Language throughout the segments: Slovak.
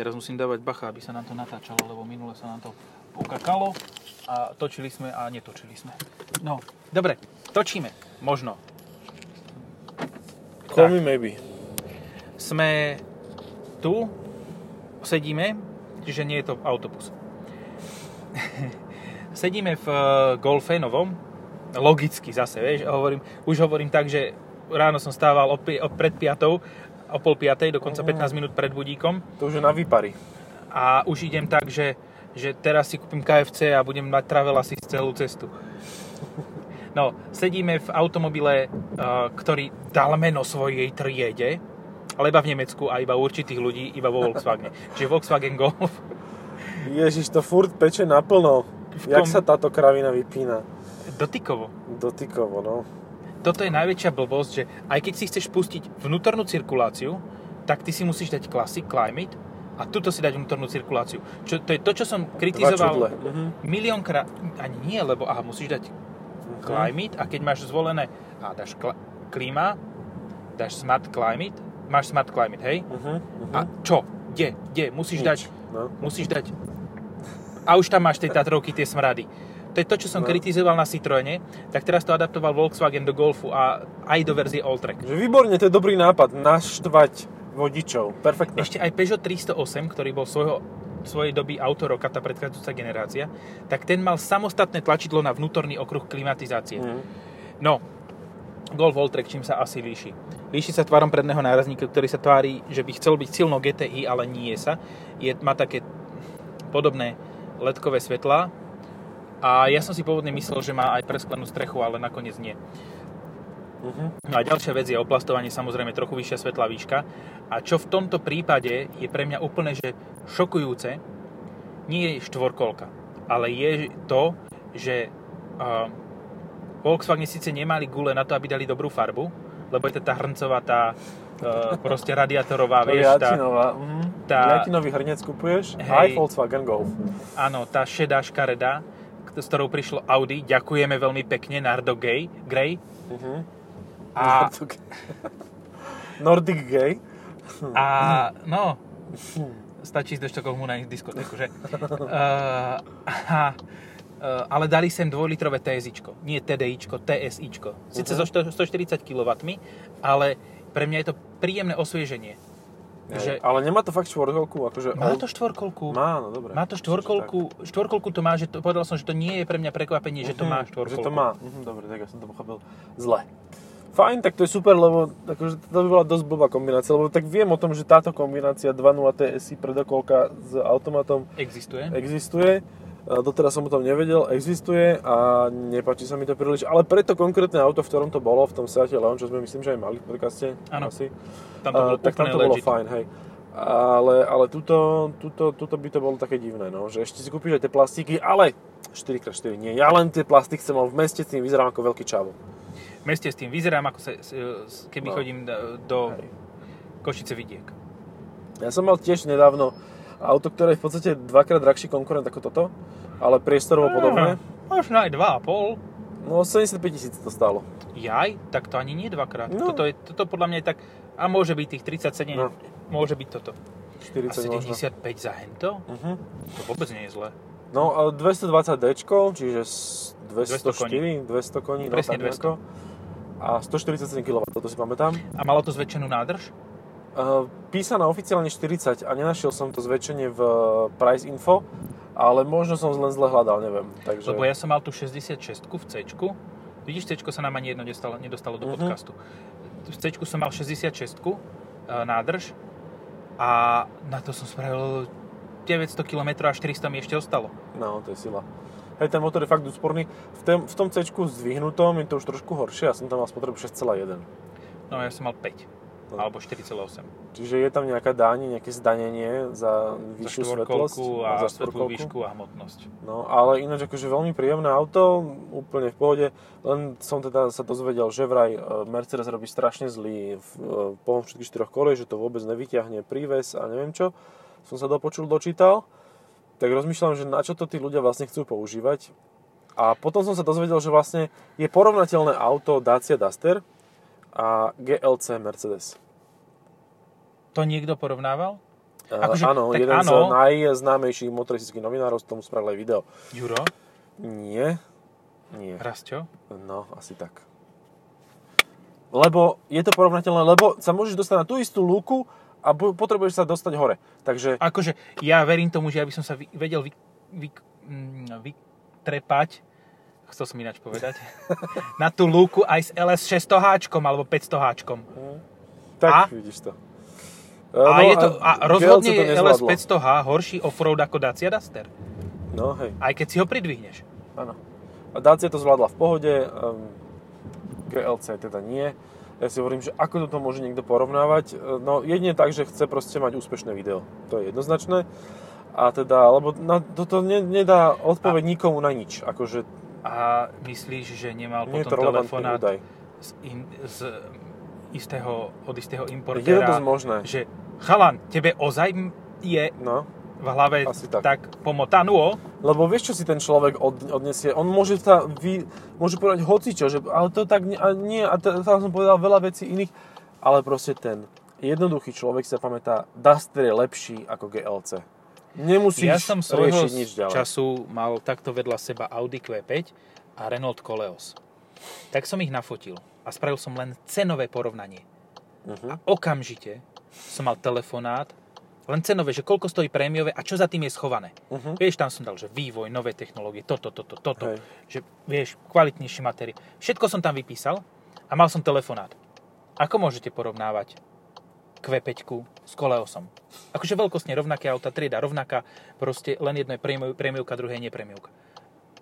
Teraz musím dávať bacha, aby sa nám to natáčalo, lebo minule sa nám to ukakalo a točili sme a netočili sme. No, dobre, točíme. Možno. Call me maybe. Sme tu, sedíme, čiže nie je to autobus. sedíme v eh, Golfe novom, logicky zase, vieš, hovorím, už hovorím tak, že ráno som stával o, pi- o pred piatou, o pol piatej, dokonca 15 minút pred budíkom To už je na výpary. a už idem tak, že, že teraz si kúpim KFC a budem mať travel asi celú cestu. No, sedíme v automobile, eh, ktorý dal meno svojej triede, ale iba v Nemecku a iba u určitých ľudí, iba vo Volkswagene. Čiže Volkswagen Golf. Ježiš, to furt peče naplno. V Jak kom- sa táto kravina vypína? Dotykovo. Dotykovo, no. Toto je najväčšia blbosť, že aj keď si chceš pustiť vnútornú cirkuláciu, tak ty si musíš dať Classic Climate a tuto si dať vnútornú cirkuláciu. Čo, to je to, čo som kritizoval Mhm. miliónkrát. Ani nie, lebo aha, musíš dať Climate a keď máš zvolené a dáš kla, klíma, dáš Smart Climate, máš Smart Climate, hej? Mhm, mhm. A čo? Kde? Kde? Musíš Nič. dať, No. musíš dať a už tam máš tej Tatrovky, tie smrady. To je to, čo som No. kritizoval na Citroene, tak teraz to adaptoval Volkswagen do Golfu a aj do verzie Alltrack. Že výborne, to je dobrý nápad. Naštvať vodičov. Perfektné. Ešte aj Peugeot 308, ktorý bol svojho, svojej doby auto roka, tá predchádzajúca generácia, tak ten mal samostatné tlačidlo na vnútorný okruh klimatizácie. Mhm. No, Golf Alltrack čím sa asi líši? Líši sa tvarom predného nárazníka, ktorý sa tvári, že by chcel byť silno GTI, ale nie sa. Je, má také podobné ledkové svetlá. A ja som si pôvodne myslel, že má aj presklenú strechu, ale nakoniec nie. Mhm. No a ďalšia vec je oplastovanie, samozrejme trochu vyššia svetlá výška. A čo v tomto prípade je pre mňa úplne že šokujúce, nie je štvorkolka, ale je to, že uh, Volkswagen síce nemali gule na to, aby dali dobrú farbu, lebo je to tá hrncová, tá uh, proste radiátorová, vieš, tá. Mhm. tá- Jatinový hrnec kupuješ? Hej. Aj Volkswagen Golf. áno, tá šedá škaredá, s ktorou prišlo Audi, ďakujeme veľmi pekne, Nardo Gay, Grey. Mhm. A, Nordic Gay. a no, stačí ísť do Štokholmu na diskotéku, že? Uh, a, uh, ale dali sem 2-litrové TSIčko, nie TDIčko, TSIčko. Sice so Mhm. 100 140 kW, ale pre mňa je to príjemné osvieženie. Že... Ale nemá to fakt štvorkolku? Akože má to štvorkolku, Má, no dobre. má to štvorkolku, štvorkolku to má, že to, povedal som, že to nie je pre mňa prekvapenie, že to má Mhm, štvorkolku. Že to má. Mhm, dobre, tak ja som to pochopil zle. Fajn, tak to je super, lebo akože to by bola dosť blbá kombinácia, lebo tak viem o tom, že táto kombinácia 2.0 TSI predokolka s automatom Existuje. existuje. Doteraz som o tom nevedel, existuje a nepáči sa mi to príliš, ale preto konkrétne auto, v ktorom to bolo, v tom Seate Leon, čo sme myslím, že aj mali v podcaste, Áno. asi, Tam to bolo a, tak tam to bolo legit. fajn, hej. Ale, ale tuto, tuto, tuto by to bolo také divné, no, že ešte si kúpiš aj tie plastiky, ale 4x4 nie, ja len tie plastik chcem, v meste s tým vyzerám ako veľký čavo. V meste s tým vyzerám, ako sa, keby No. chodím do, do Hej. Košice vidiek. Ja som mal tiež nedávno auto, ktoré je v podstate dvakrát drahší konkurent ako toto, ale priestorovo podobné. Možno aj 2,5. No 75 tisíc to stálo. Jaj, tak to ani nie dvakrát. No. Toto, je, toto podľa mňa je tak... A môže byť tých 37, No. môže byť toto. A 40 možno. 75 za hento? Mhm. To vôbec nie je zlé. No a 220D, čiže s 200 204, 200 koní, no, Presne tak nejako. A 147 kW, toto si pamätám. A malo to zväčšenú nádrž? Uh, písaná oficiálne 40 a nenašiel som to zväčšenie v uh, Price Info, ale možno som len zle hľadal, neviem. Takže... Lebo ja som mal tu 66 v C. Vidíš, C sa nám ani jedno nedostalo, nedostalo do Mhm. podcastu. V C som mal 66 e, nádrž a na to som spravil 900 km a 400 mi ešte ostalo. No, to je sila. Hej, ten motor je fakt úsporný. V, tém, v tom C zdvihnutom je to už trošku horšie, ja som tam mal spotrebu 6,1. No ja som mal 5. No. Alebo 4,8. Čiže je tam nejaká dáň, nejaké zdanenie za Za vyššiu svetlosť. a za svetlú výšku a hmotnosť. No, ale ináč akože veľmi príjemné auto, úplne v pohode. Len som teda sa dozvedel, že vraj e, Mercedes robí strašne zlý v e, pohon všetkých štyroch kolej, že to vôbec nevyťahne príves a neviem čo. Som sa dopočul, dočítal. Tak rozmýšľam, že na čo to tí ľudia vlastne chcú používať. A potom som sa dozvedel, že vlastne je porovnateľné auto Dacia Duster a GLC Mercedes. To niekto porovnával? Akože, áno, jeden z áno. najznámejších motoristických novinárov z tomu spravil aj video. Juro, Nie, nie. Rastio, No, asi tak. Lebo je to porovnateľné, lebo sa môžeš dostať na tú istú lúku a bu- potrebuješ sa dostať hore. Takže akože ja verím tomu, že ja by som sa vy, vedel vy, vy, mm, vytrepať, chcel som ináč povedať, na tú lúku aj s LS 600 háčkom alebo 500 háčkom. tak A? vidíš to. A, je to, a rozhodne to je LS nezvládlo. 500H horší offroad ako Dacia Duster. No hej, Aj keď si ho pridvihneš. áno. A Dacia to zvládla v pohode, um, GLC teda nie. Ja si hovorím, že ako toto môže niekto porovnávať? E, No jedine tak, že chce proste mať úspešné video. To je jednoznačné. A teda, lebo na, toto ne, nedá odpoveď nikomu na nič. Akože A myslíš, že nemal nie potom telefonát údaj. z, in, z istého, od istého Je to importéra, možné. že chalan, tebe ozaj je No. v hlave Asi tak. tak pomotanuo, Lebo vieš, čo si ten človek od, odnesie? On môže, sa vy, môže povedať hocičo, že, ale to tak nie, a nie, a tam som povedal veľa vecí iných, ale proste ten jednoduchý človek sa pamätá, Duster je lepší ako GLC. Nemusíš ja som svojho nič ďalej. času mal takto vedľa seba Audi Q5 a Renault Koleos. Tak som ich nafotil a spravil som len cenové porovnanie. Mhm. A okamžite som mal telefonát, len cenové, že koľko stojí prémiové a čo za tým je schované. Mhm. Vieš, tam som dal, že vývoj, nové technológie, toto, toto, toto, Hej. že vieš, kvalitnejšie materie. Všetko som tam vypísal a mal som telefonát. Ako môžete porovnávať Q5 s Koleosom? Akože veľkostne rovnaké auta, trieda rovnaká, proste len jedno je prémiovka, druhé nie prémiovka.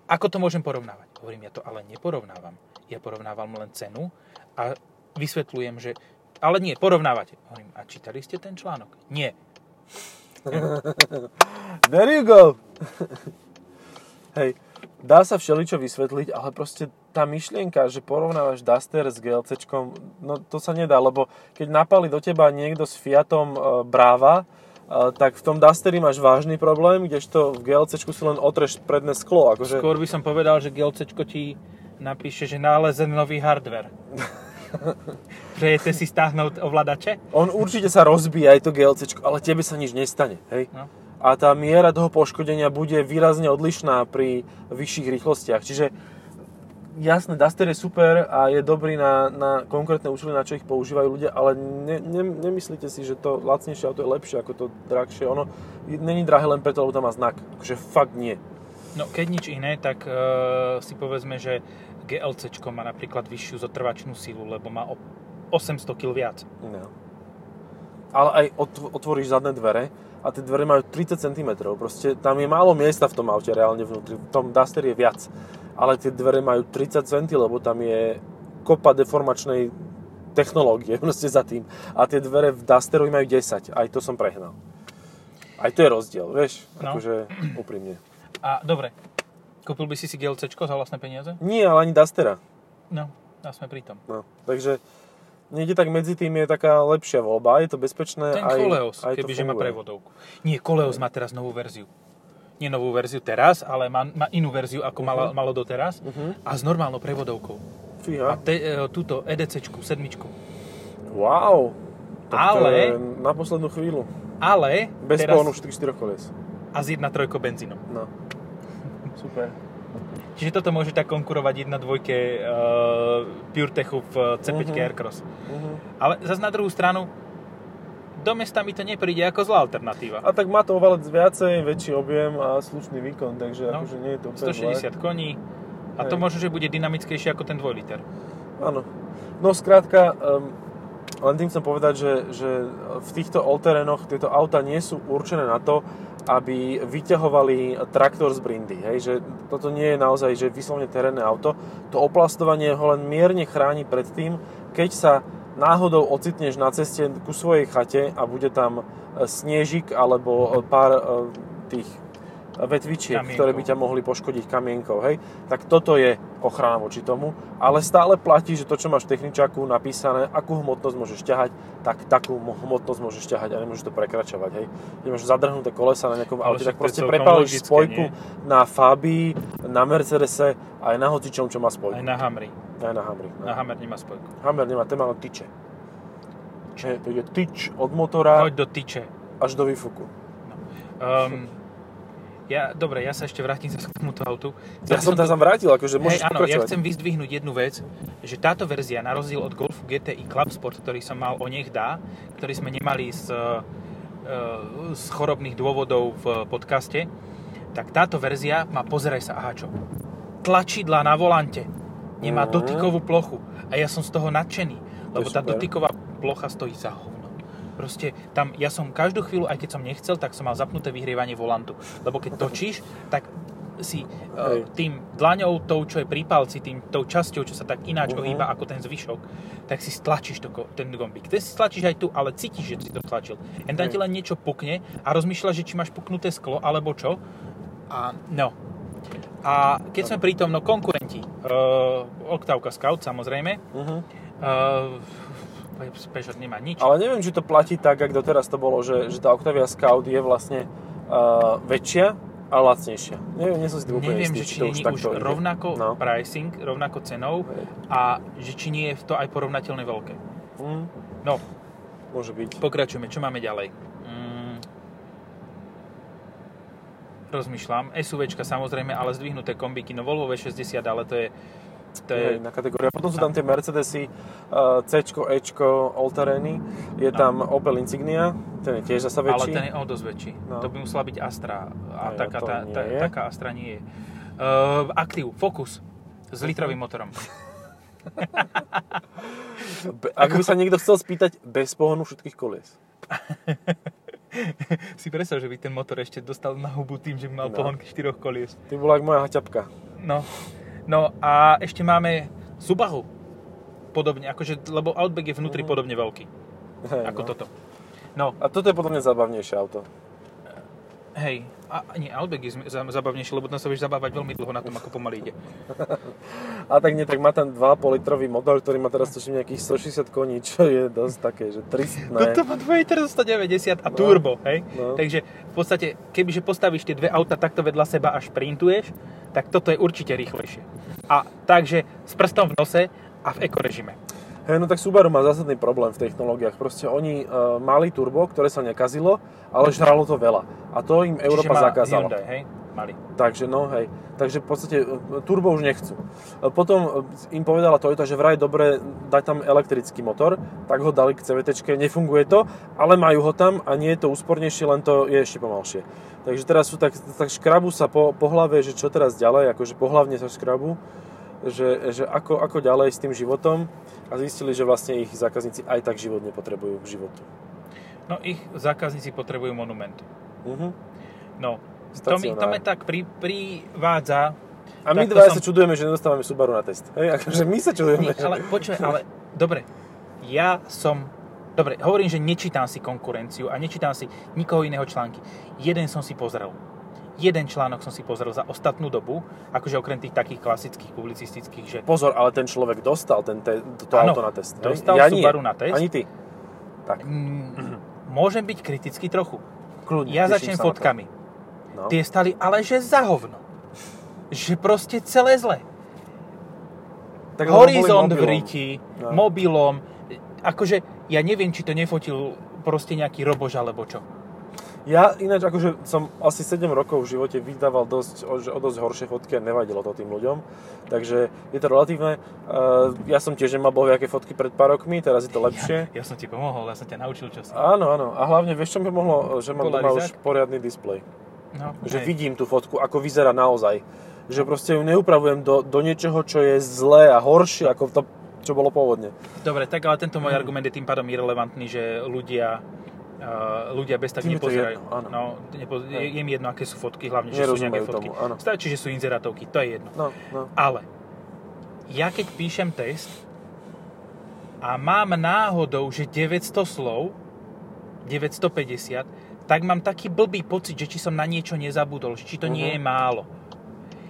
Ako to môžem porovnávať? Hovorím, ja to ale neporovnávam. Ja porovnávam len cenu a vysvetľujem, že ale nie, porovnávate. Hovorím, a čítali ste ten článok? Nie. There you go! Hej, dá sa všeličo vysvetliť, ale proste tá myšlienka, že porovnávaš Duster s GLCčkom, no to sa nedá, lebo keď napali do teba niekto s Fiatom e, Brava, e, tak v tom Dusteri máš vážny problém, kdežto v GLCčku si len otreš predné sklo. Akože... Skôr by som povedal, že GLC ti napíše, že nálezen nový hardware. Přejete si stáhnout ovladače? On určite sa rozbije aj to GLCčko, ale tebe sa nič nestane. Hej? No. A tá miera toho poškodenia bude výrazne odlišná pri vyšších rýchlostiach. Čiže jasné, Duster je super a je dobrý na, na konkrétne účely, na čo ich používajú ľudia, ale ne, ne, nemyslíte si, že to lacnejšie auto je lepšie ako to drahšie. Ono není drahé len preto, lebo tam má znak. Takže fakt nie. No keď nič iné, tak uh, si povedzme, že GLC má napríklad vyššiu zotrvačnú silu, lebo má o 800 kg viac. No. Ale aj otv- otvoríš zadné dvere a tie dvere majú 30 cm. Proste tam je málo miesta v tom aute reálne vnútri. V tom Duster je viac. Ale tie dvere majú 30 cm, lebo tam je kopa deformačnej technológie proste za tým. A tie dvere v Dusterovi majú 10. Aj to som prehnal. Aj to je rozdiel, vieš? No. Akože úprimne. A dobre, kúpil by si si GLC za vlastné peniaze? Nie, ale ani Dustera. No, a sme pri tom. No. Takže niekde tak medzi tým je taká lepšia voľba. Je to bezpečné. Ten aj, Koleos, aj kebyže má prevodovku. Nie, Koleos má teraz novú verziu. Nie novú verziu teraz, ale má, má inú verziu, ako malo, Mhm. malo doteraz. Mhm. A s normálnou prevodovkou. Fíha. A te, e, túto EDCčku, sedmičku. Wow. Tak Ale- na poslednú chvíľu. Ale Bez teraz pohonu 4 koles. a s 1.3 benzínom. No. Super. Čiže toto môže tak konkurovať 1.2 uh, PureTechu v C5 Mhm. Aircross. Uh-huh. Ale zase na druhú stranu, do mesta mi to nepríde ako zlá alternatíva. A tak má to ovalec viacej, väčší objem a slušný výkon, takže No, akože nie je to úplne 160 koní a to Hej. možno, že bude dynamickejšie ako ten 2 liter. zlé. Áno. No skrátka, um, len tým chcem povedať, že, že v týchto all-terénoch tieto auta nie sú určené na to, aby vyťahovali traktor z brindy. Hej? Že toto nie je naozaj že vyslovene terénne auto. To oplastovanie ho len mierne chráni pred tým, keď sa náhodou ocitneš na ceste ku svojej chate a bude tam e, snežik alebo pár e, tých vetvičiek, Kamienkov. ktoré by ťa mohli poškodiť kamienkou, hej, tak toto je ochrana voči tomu, ale stále platí, že to, čo máš v techničaku napísané, akú hmotnosť môžeš ťahať, tak takú mo- hmotnosť môžeš ťahať a nemôžeš to prekračovať, hej. Keď máš zadrhnuté kolesa na nejakom Ale aute, tak proste prepálíš spojku nie? na Fabii, na Mercedese, aj na hocičom, čo má Aj spojku. na Hamri. Aj na Hamri. Na Hammer nemá spojku. Hammer nemá, ten má tyče. Čiže to je tyč od motora, Hoď do tyče. až do výfuku. Um, ja, dobre, ja sa ešte vrátim k tomuto autu. Ja som tam vrátil, akože môžeš Hej, áno, ja chcem vyzdvihnúť jednu vec, že táto verzia, na rozdiel od Golfu GTI Club Sport, ktorý som mal o nech dá, ktorý sme nemali z, e, z chorobných dôvodov v podcaste, tak táto verzia má, pozeraj sa, aha čo, tlačidla na volante, nemá Mhm. dotykovú plochu a ja som z toho nadšený, To lebo tá super. dotyková plocha stojí za hovno. Proste tam, ja som každú chvíľu, aj keď som nechcel, tak som mal zapnuté vyhrievanie volantu. Lebo keď točíš, tak si uh, tým dlaňou, tou, čo je pri palci, tým, tou časťou, čo sa tak ináč Mhm. ohýba ako ten zvyšok, tak si stlačíš to, ten gombík. Ty si stlačíš aj tu, ale cítiš, že si to stlačil. Jen tam ti len niečo pukne a rozmýšľaš, že či máš puknuté sklo, alebo čo. A no. A keď sme pri tom, no konkurenti. Uh, Octavka Scout, samozrejme. Mhm. Uh, Peugeot nemá nič. Ale neviem, či to platí tak, ako doteraz to bolo, že, že tá Octavia Scout je vlastne uh, väčšia a lacnejšia. Neviem, nie som si úplne Neviem, istý, že či to nie je už ide. rovnako No. pricing, rovnako cenou Hej. a že či nie je to aj porovnateľne veľké. Mm, No, môže byť. pokračujeme. Čo máme ďalej? Mm, rozmýšľam. SUVčka samozrejme, ale zdvihnuté kombíky. No Volvo V60, ale to je... To je Hej, na kategóriu. A potom sú tam tie Mercedesy uh, C, Ečko, All-Terrainy. Je tam Opel Insignia, ten je tiež zasa ale väčší. ten je o dosť väčší. No. To by musela byť Astra. A A taká, tá, tá, taká Astra nie je. Uh, Active, Focus. S litrovým motorom. Ak by sa niekto chcel spýtať, bez pohonu všetkých kolies. si predstav, že by ten motor ešte dostal na hubu tým, že by mal No. pohon štyroch kolies. Ty bola ako moja haťapka. No, no a ešte máme Subaru. Podobne, akože, lebo Outback je vnútri Mhm. podobne veľký, Hej, ako no. toto. No, A toto je potom zabavnejšie auto. hej, a nie, Outback je zm- za- zabavnejší, lebo tam sa vieš zabávať veľmi dlho na tom, ako pomaly ide. A tak nie, tak má tam 2,5 litrový motor, ktorý má teraz tuším nejakých 160 koní, čo je dosť také, že tristné. Toto má 2 liter 190 a turbo, hej? No. Takže v podstate, kebyže postavíš tie dve auta takto vedľa seba a šprintuješ, tak toto je určite rýchlejšie. A takže s prstom v nose a v ekorežime. Hej, no tak Subaru má zásadný problém v technológiách. Proste oni uh, mali turbo, ktoré sa nekazilo, ale žralo to veľa. A to im Európa Čiže zakázala. Hyundai, hej? Mali. Takže no hej, takže v podstate e, turbo už nechcú. E, Potom e, im povedala Toyota, že vraj dobre dať tam elektrický motor, tak ho dali k CVT, nefunguje to, ale majú ho tam a nie je to úspornejšie, len to je ešte pomalšie. Takže teraz sú tak, tak škrabu sa po, po hlave, že čo teraz ďalej, akože pohlavne sa škrabu, že, že ako, ako ďalej s tým životom a zistili, že vlastne ich zákazníci aj tak život nepotrebujú k životu. No ich zákazníci potrebujú monument. Mhm. No, to mi, to mi tak pri, privádza... A my dva som- sa čudujeme, že nedostávame Subaru na test. Hej, akože my sa čudujeme. Nie, ale počuj, ale dobre, ja som... Dobre, hovorím, že nečítam si konkurenciu a nečítam si nikoho iného články. Jeden som si pozrel. Jeden článok som si pozrel za ostatnú dobu, akože okrem tých takých klasických publicistických, že Pozor, ale ten človek dostal ten te, to Áno, auto na test. dostal ja nie. Subaru na test. Ani ty. Tak, mm, môžem byť kritický trochu. kľudne. Ja začnem fotkami. No. Tie stali ale že za hovno. Že proste celé zle. Tak Horizont v riti, No. mobilom. Akože ja neviem, či to nefotil proste nejaký robož alebo čo. Ja ináč akože som asi 7 rokov v živote vydával dosť, o, o dosť horšie fotky a nevadilo to tým ľuďom. Takže je to relatívne. Uh, ja som tiež nemal bohviaké fotky pred pár rokmi, teraz je to lepšie. Ja som ti pomohol, ja som ťa naučil čosi. Áno, áno. A hlavne vieš, čo mi pomohlo? Že mám doma už poriadny displej. No, Že hej. vidím tú fotku, ako vyzerá naozaj. Že proste ju neupravujem do, do niečoho, čo je zlé a horšie, ako to, čo bolo pôvodne. Dobre, tak ale tento môj argument je tým pádom irrelevantný, že ľudia, uh, ľudia bez tak Tým je to nepozerajú. jedno, áno. no, nepo, je, je mi jedno, aké sú fotky, hlavne, že sú nejaké fotky. tomu, áno. Stačí, že sú inzerátovky, to je jedno. No, no. Ale ja keď píšem test a mám náhodou, že 900 slov, 950, tak mám taký blbý pocit, že či som na niečo nezabudol, či to nie Mhm. je málo.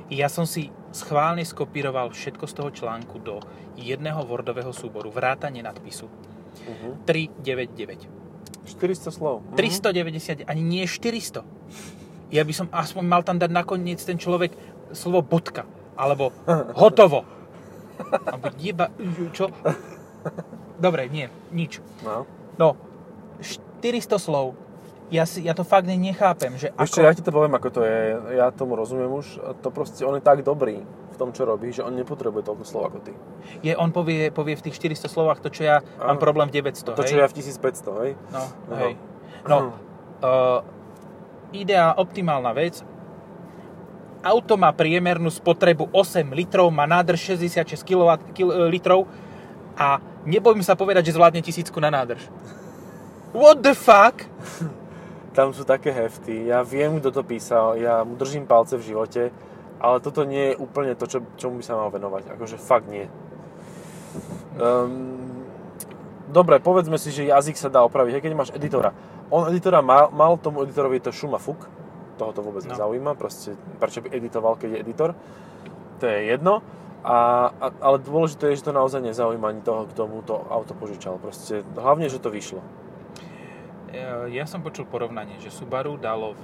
Ja som si schválne skopíroval všetko z toho článku do jedného Wordového súboru, vrátane nadpisu. Uh-huh. 399. 400 slov. Mhm. 390, ani nie 400. Ja by som aspoň mal tam dať nakoniec ten človek slovo bodka, alebo hotovo. Alebo jeba, čo? Dobre, nie, nič. No. No, 400 slov, ja, si, ja to fakt nechápem, že Ešte ja ti to poviem, ako to je. Ja tomu rozumiem už. To proste, on je tak dobrý v tom, čo robí, že on nepotrebuje toľko slov ako ty. Je, on povie, povie v tých 400 slovách to, čo ja Áno. mám problém v 900, To, hej? čo ja v 1500, hej? No, No. hej. No, uh, ideá, optimálna vec. Auto má priemernú spotrebu 8 litrov, má nádrž 66 kW, kil, e, litrov a nebojím sa povedať, že zvládne tisícku na nádrž. What the fuck? Tam sú také hefty. Ja viem, kto to písal. Ja mu držím palce v živote. Ale toto nie je úplne to, čo, čomu by sa mal venovať. Akože fakt nie. Um, dobre, povedzme si, že jazyk sa dá opraviť. Keď máš editora. On editora mal, mal tomu editorovi to šuma fuk. Toho to vôbec No. nezaujíma. Proste, prečo by editoval, keď je editor. To je jedno. A, a, ale dôležité je, že to naozaj nezaujíma ani toho, kto mu to auto požičal. Proste, hlavne, že to vyšlo. E, Ja som počul porovnanie, že Subaru dalo v,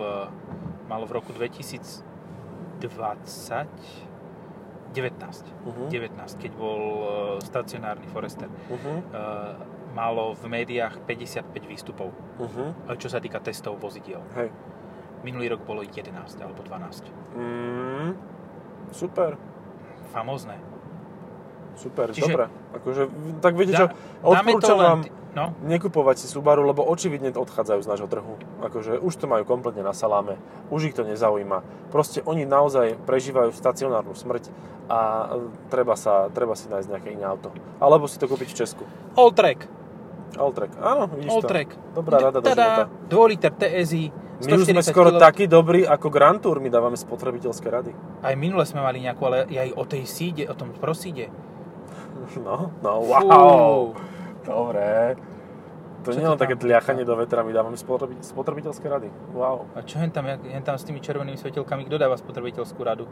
malo v roku 2020 19, Uh-huh. 19 keď bol e, stacionárny Forester. Uh-huh. E, malo v médiách 55 výstupov, Uh-huh. čo sa týka testov vozidiel. Hej. Minulý rok bolo 11 alebo 12. Mm, super, Famózne. super, Čiže- dobre. Akože, tak viete Dá- čo, to odporúčam vám ty- No, nekupovať si Subaru, lebo očividne odchádzajú z nášho trhu. Akože už to majú kompletne na saláme, už ich to nezaujíma. Proste oni naozaj prežívajú stacionárnu smrť a e, treba, sa, treba si nájsť nejaké iné auto. Alebo si to kúpiť v Česku. Alltrack. Alltrack, áno, vidíš to. Alltrack. Dobrá rada do života. 2 liter TSI, My už sme 140 skoro kg. takí dobrí ako Grand Tour, my dávame spotrebiteľské rady. Aj minule sme mali nejakú, ale aj o tej síde, o tom prosíde. No, no, Fú. Dobre. To nie je len také tliachanie do vetra, my dávame spotrebi- spotrebiteľské rady. Wow. A čo hen tam, hen tam s tými červenými svetelkami, kto dáva spotrebiteľskú radu?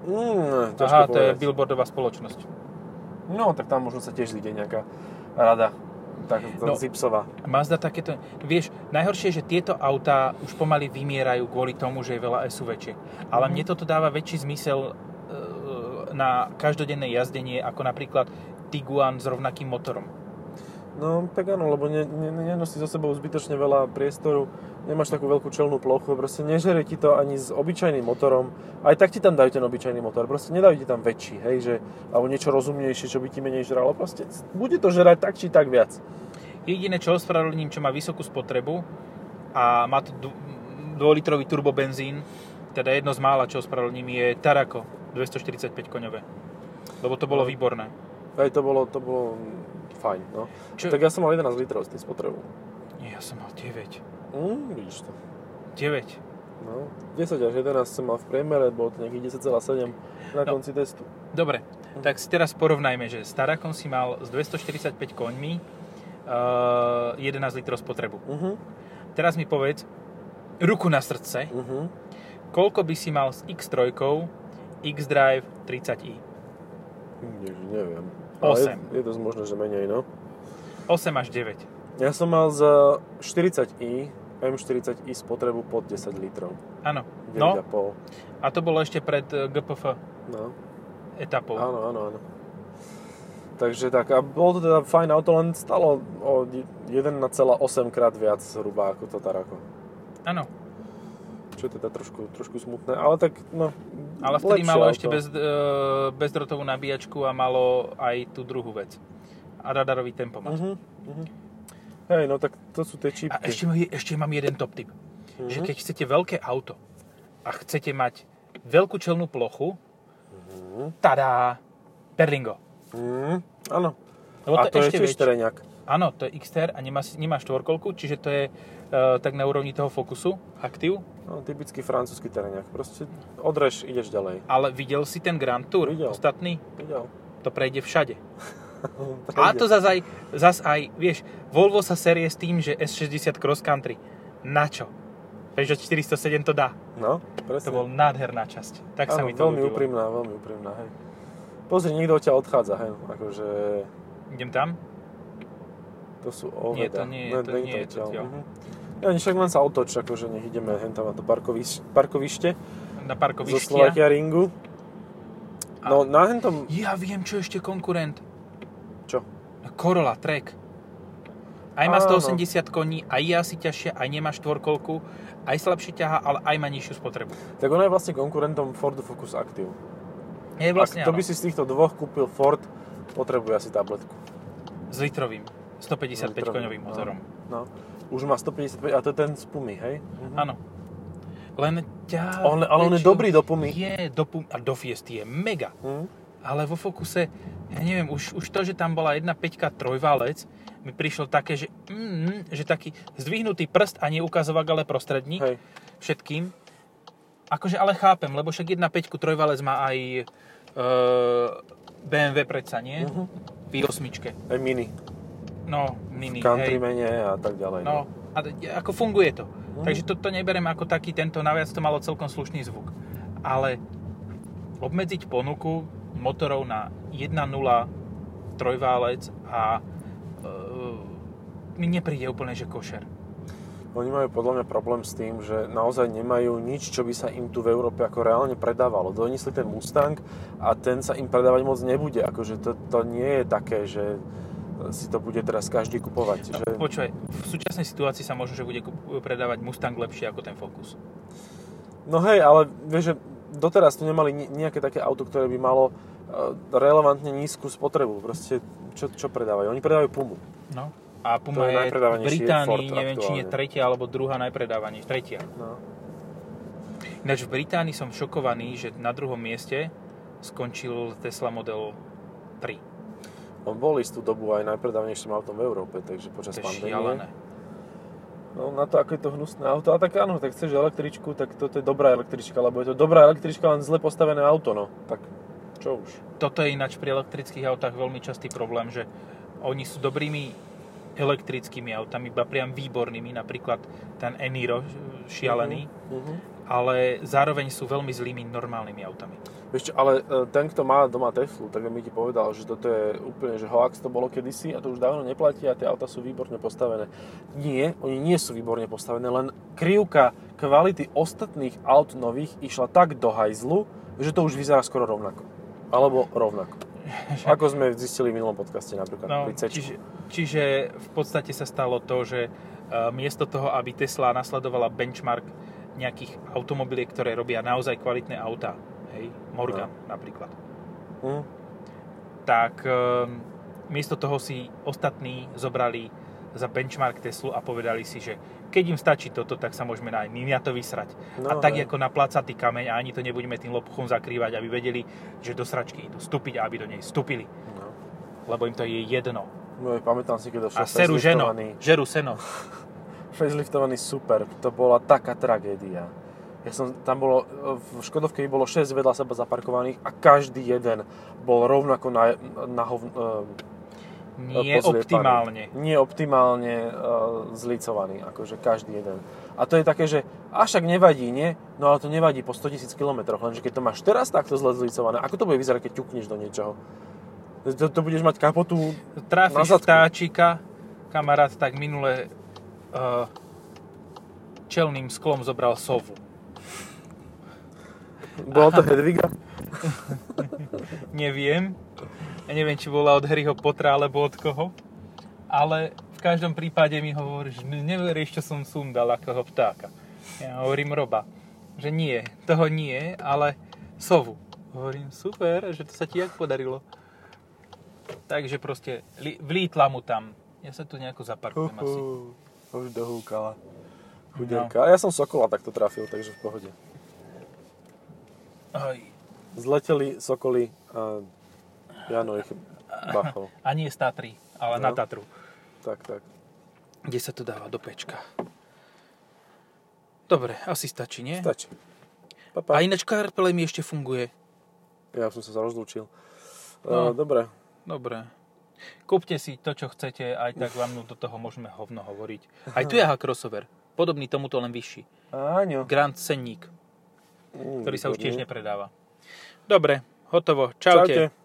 Mm, Aha, to je povedať. billboardová spoločnosť. No, tak tam možno sa tiež zíde nejaká rada. Tak No. Zipsová. Mazda takéto... Vieš, najhoršie je, že tieto autá už pomaly vymierajú kvôli tomu, že je veľa SUVčiek. Ale Mhm. mne toto dáva väčší zmysel e, na každodenné jazdenie, ako napríklad Tiguan s rovnakým motorom. No, tak áno, lebo ne, ne, nenosí so sebou zbytočne veľa priestoru, nemáš takú veľkú čelnú plochu, proste nežere ti to ani s obyčajným motorom. Aj tak ti tam dajú ten obyčajný motor, proste nedajú ti tam väčší, hej, že, alebo niečo rozumnejšie, čo by ti menej žralo, proste bude to žerať tak či tak viac. Jediné, čo ospravedlním, čo má vysokú spotrebu a má to 2-litrový turbobenzín, teda jedno z mála, čo ospravedlním, je Tarako 245 koňové. Lebo to bolo No. výborné. Hej, to bolo, to bolo fajn, no. Čo- Tak ja som mal 11 litrov s tým spotrebou. Nie, ja som mal 9. Mm, vidíš to. 9. No, 10 až 11 som mal v priemere, bolo to nejakých 10,7 na No. konci testu. Dobre, tak si teraz porovnajme, že s Tarakom si mal s 245 koňmi uh, 11 litrov spotrebu. Uh-huh, Teraz mi povedz, ruku na srdce, uh-huh. koľko by si mal s X3 X-Drive 30i? Ježi, neviem. Osem. Ale je, je dosť možné, že menej, no. 8 až 9. Ja som mal z 40i, M40i spotrebu pod 10 litrov. Áno. No, 9,5. a to bolo ešte pred eh, GPF No, etapou. áno, áno, áno. Takže tak, a bolo to teda fajn auto, len stalo o 1,8 krát viac zhruba ako to Tarako. Áno. Čo je teda trošku, trošku smutné, ale tak, no, Ale vtedy malo auto. ešte bez, e, bezdrotovú nabíjačku a malo aj tú druhú vec. A radarový tempomat. Uh-huh, uh-huh. Hej, no tak to sú tie čipky. A ešte, ešte mám jeden top tip. Mhm. Že keď chcete veľké auto a chcete mať veľkú čelnú plochu, Mhm. tada, Berlingo. Áno. Lebo a to je ešte tiež. Áno, to je XTR a nemá, nemá štvorkolku, čiže to je tak na úrovni toho Focusu, aktív. No, typický francúzsky teréňak. Proste odrež, ideš ďalej. Ale videl si ten Grand Tour Videl. ostatný? Videl. To prejde všade. A to zas aj, zas aj, vieš, Volvo sa série s tým, že S60 Cross Country. Na čo? Peugeot 407 to dá. No, To presne. bol nádherná časť. Tak sa Áno, mi to veľmi ľúbilo. úprimná, veľmi úprimná, hej. Pozri, niekto od ťa odchádza, hej. Akože, Idem tam? to sú oveda. Nie, to nie je- to nie je odtiaľ. odtiaľ. Mhm. Ja, však len sa otoč, akože nech ideme hen tam na to parkoviš, parkovište Na zo parkovištia. Slovakia Ringu. No, A- na hentom... Ja viem, čo ešte konkurent. Čo? Corolla Trek. Aj má Áno. 180 koní, aj je asi ťažšia, aj nemá štvorkolku, aj slabšie ťaha, ale aj má nižšiu spotrebu. Tak ona je vlastne konkurentom Fordu Focus Active. Je vlastne Ak to by si z týchto dvoch kúpil Ford, potrebuje asi tabletku. s litrovým, 155 Litrovým, koňovým motorom. No. Už má 155, a to je ten z Pumy, hej? Mhm. Áno. Len ťa... On, ale on je dobrý do Pumy. Je, do Pumy. A do Fiesty je mega. Hm? Ale vo Focuse, ja neviem, už, už to, že tam bola jedna peťka trojválec, mi prišlo také, že, mm, že taký zdvihnutý prst a nie ukazovák, ale prostredník Hej. všetkým. Akože ale chápem, lebo však jedna peťku trojválec má aj e, BMW predsa, nie? Mhm. V i8. Aj Mini. No, mini, hej. Countrymane a tak ďalej. No, a d- ako funguje to. Mhm. Takže to, to neberiem ako taký tento, naviac to malo celkom slušný zvuk. Ale obmedziť ponuku motorov na 1.0 trojválec a e, mi nepríde úplne, že košer. Oni majú podľa mňa problém s tým, že naozaj nemajú nič, čo by sa im tu v Európe ako reálne predávalo. Donesli ten Mustang a ten sa im predávať moc nebude. Akože to, to nie je také, že si to bude teraz každý kupovať. Že... Počúvaj, v súčasnej situácii sa možno, že bude predávať Mustang lepšie ako ten Focus. No hej, ale vieš, že doteraz tu nemali nejaké také auto, ktoré by malo eh, relevantne nízku spotrebu. Proste, čo, čo predávajú? Oni predávajú Pumu. No. A To Puma je je v Británii, Ford neviem, či nie aktuálne. tretia alebo druhá najpredávanejšia. Tretia. No. Ináč v Británii som šokovaný, že na druhom mieste skončil Tesla Model 3. On bol istú dobu aj najpredávanejším autom v Európe, takže počas To pandémie. šialené. No na to, ako je to hnusné auto. A tak áno, tak chceš električku, tak toto je dobrá električka, lebo je to dobrá električka, len zle postavené auto, no. Tak čo už. Toto je ináč pri elektrických autách veľmi častý problém, že oni sú dobrými elektrickými autami, iba priam výbornými, napríklad ten Eniro šialený, Mhm. Ale zároveň sú veľmi zlými normálnymi autami. Čo, ale e, ten, kto má doma Teslu, tak mi ti povedal, že toto je úplne, že hoax to bolo kedysi a to už dávno neplatí a tie auta sú výborne postavené. Nie, oni nie sú výborne postavené, len krivka kvality ostatných aut nových išla tak do hajzlu, že to už vyzerá skoro rovnako. Alebo rovnako. Ako sme zistili v minulom podcaste napríklad No, pri čiže, čiže v podstate sa stalo to, že uh, miesto toho, aby Tesla nasledovala benchmark nejakých automobiliek, ktoré robia naozaj kvalitné autá, hej, Morgan napríklad, Hm? tak um, miesto toho si ostatní zobrali za benchmark Teslu a povedali si, že keď im stačí toto, tak sa môžeme aj my na to vysrať. No, a tak hej. ako na placatý kameň a ani to nebudeme tým lopuchom zakrývať, aby vedeli, že do sračky idú vstúpiť a aby do nej vstúpili. No. Lebo im to je jedno. No, pamätám si, keď došiel A seru ženo, žeru seno. faceliftovaný super, to bola taká tragédia. Ja som, tam bolo, v Škodovke bolo 6 vedľa seba zaparkovaných a každý jeden bol rovnako na, na hov, e, Nie pozliepaný. optimálne. Nie optimálne uh, zlicovaný, akože každý jeden. A to je také, že a však nevadí, nie? No ale to nevadí po 100 000 km, lenže keď to máš teraz takto zle zlicované, ako to bude vyzerať, keď ťukneš do niečoho? To, to budeš mať kapotu Trafíš vtáčika, kamarát tak minule čelným sklom zobral sovu. Bola to Hedviga? Neviem. Ja neviem, či bola od Harryho Pottera, alebo od koho. Ale v každom prípade mi hovorí, že neveríš, čo som sundal ako vtáka. Ja hovorím Roba, že nie, toho nie, ale sovu. Hovorím, super, že to sa ti jak podarilo. Takže proste vlítla mu tam. Ja sa tu nejako zaparkujem asi. Už dohúkala. Chuderka. A ja som Sokola takto trafil, takže v pohode. Aj. Zleteli Sokoly a Jano ich bachol. A nie z Tatry, ale No. na Tatru. Tak, tak. Kde sa to dáva do pečka. Dobre, asi stačí, nie? Stačí. Pa, A pa. ináč CarPlay mi ešte funguje. Ja som sa rozlúčil. No. No. Dobre. Dobre. Kúpte si to, čo chcete, aj tak vám do toho môžeme hovno hovoriť. Aj tu je crossover, podobný tomuto, len vyšší. Áňo. Grand Senník, ktorý sa už tiež nepredáva. Dobre, hotovo. Čaute. Čaute.